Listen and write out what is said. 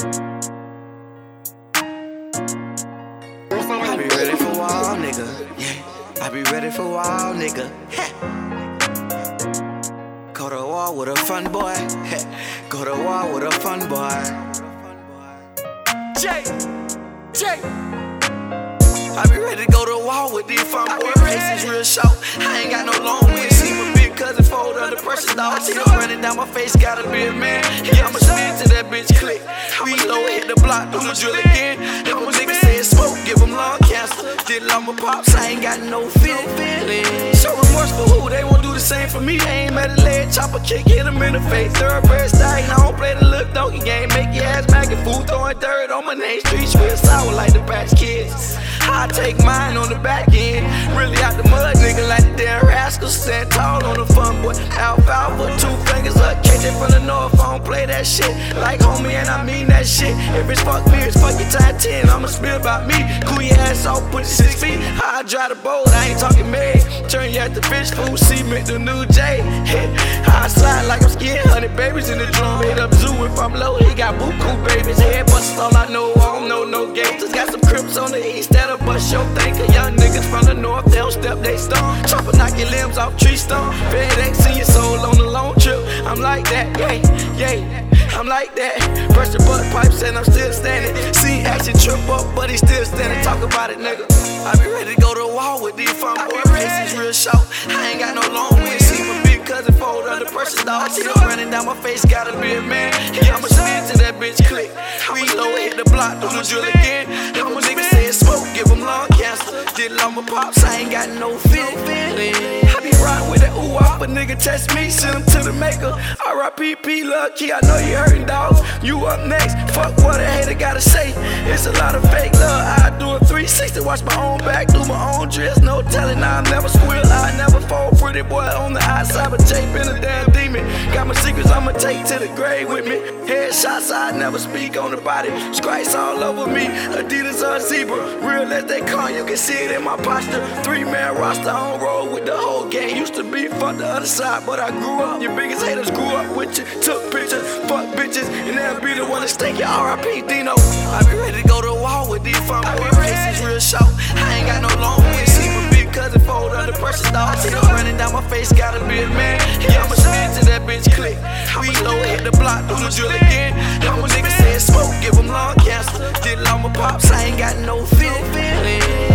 I be ready for wall, nigga. Yeah, I be ready for wall, nigga. Heh. Go to war with a fun boy. Heh. Go to war with a fun boy. Jay, Jay. I be ready to go to war with these fun boys. Pace is real short. I ain't got no long way. Cousin fold under pressure, dog. Her running down my face, gotta be a man. Yeah, I'ma spin to that bitch click. We Reload, hit the block, the drill again. If a nigga said smoke, give him lung cancer. Love my pops, I ain't got no feeling. So remorseful, who they won't do the same for me. I ain't mad at leg, chopper kick, hit him in the face. Third Thoroughbred style, I don't play the look donkey game. Make your ass back and food, throwing dirt on my name. Streets real sour like the patch kids. I take mine on the back end. Really out boy. Alfalfa, two fingers up, catch from the north. I don't play that shit. Like homie, and I mean that shit. If it's fuck it's fuck your time 10. I'ma spill about me. Cool your ass off, put it six feet. I dry the boat, I ain't talking Meg. Turn you at the fish food, cement the new J. I slide like I'm skiing, hundred babies in the drum. Hit up if I'm low, he got buku babies. Head bust all I know, I don't know no gangsters. Got some crips on the east that'll bust your thinker. Young niggas from the north, they don't step, they stomp. Chopper knock your limbs off tree stump. FedEx in your soul on the long trip. I'm like that, yay, yay. I'm like that. Brush the butt pipes and I'm still standing. Seen action trip up, but he still standing. Talk about it, nigga. I be ready to go to war with these fun boy. Pace is real short. I ain't got no long way. See my big cousin fold under pressure, dog. See her running down my face, gotta be a man. Bitch click. Reload, hit the block, do the drill again. If a nigga said smoke, give him lung cancer. Did my pops, I ain't got no feeling. I be riding with that ooh wop, a nigga test me, send him to the maker. R.I.P. P. Lucky, I know you hurting, dog. You up next, fuck what a hater gotta say. It's a lot of fake love. I do a 360, watch my own back, do my own dress. No telling, I never squeal, I never fall. Pretty boy on the but tape in a damn demon. Got my secrets, I'ma take to the grave with me. Headshots, I never speak on the body. Stripes all over me, Adidas on zebra. Real as they come, you can see it in my posture. Three man roster on road with the whole gang. Used to be fuck the other side, but I grew up. Your biggest haters grew up with you. Took pictures, fuck bitches, and they'll be the one to stake your RIP Dino. I be ready to go to war with these fun boy. Pace is real short. Face, gotta be a man. Yeah, I'ma spin to that bitch click. Reload, hit the block, do the drill again. If a nigga said smoke, give him lung cancer. Did love my pops, I ain't got no fear.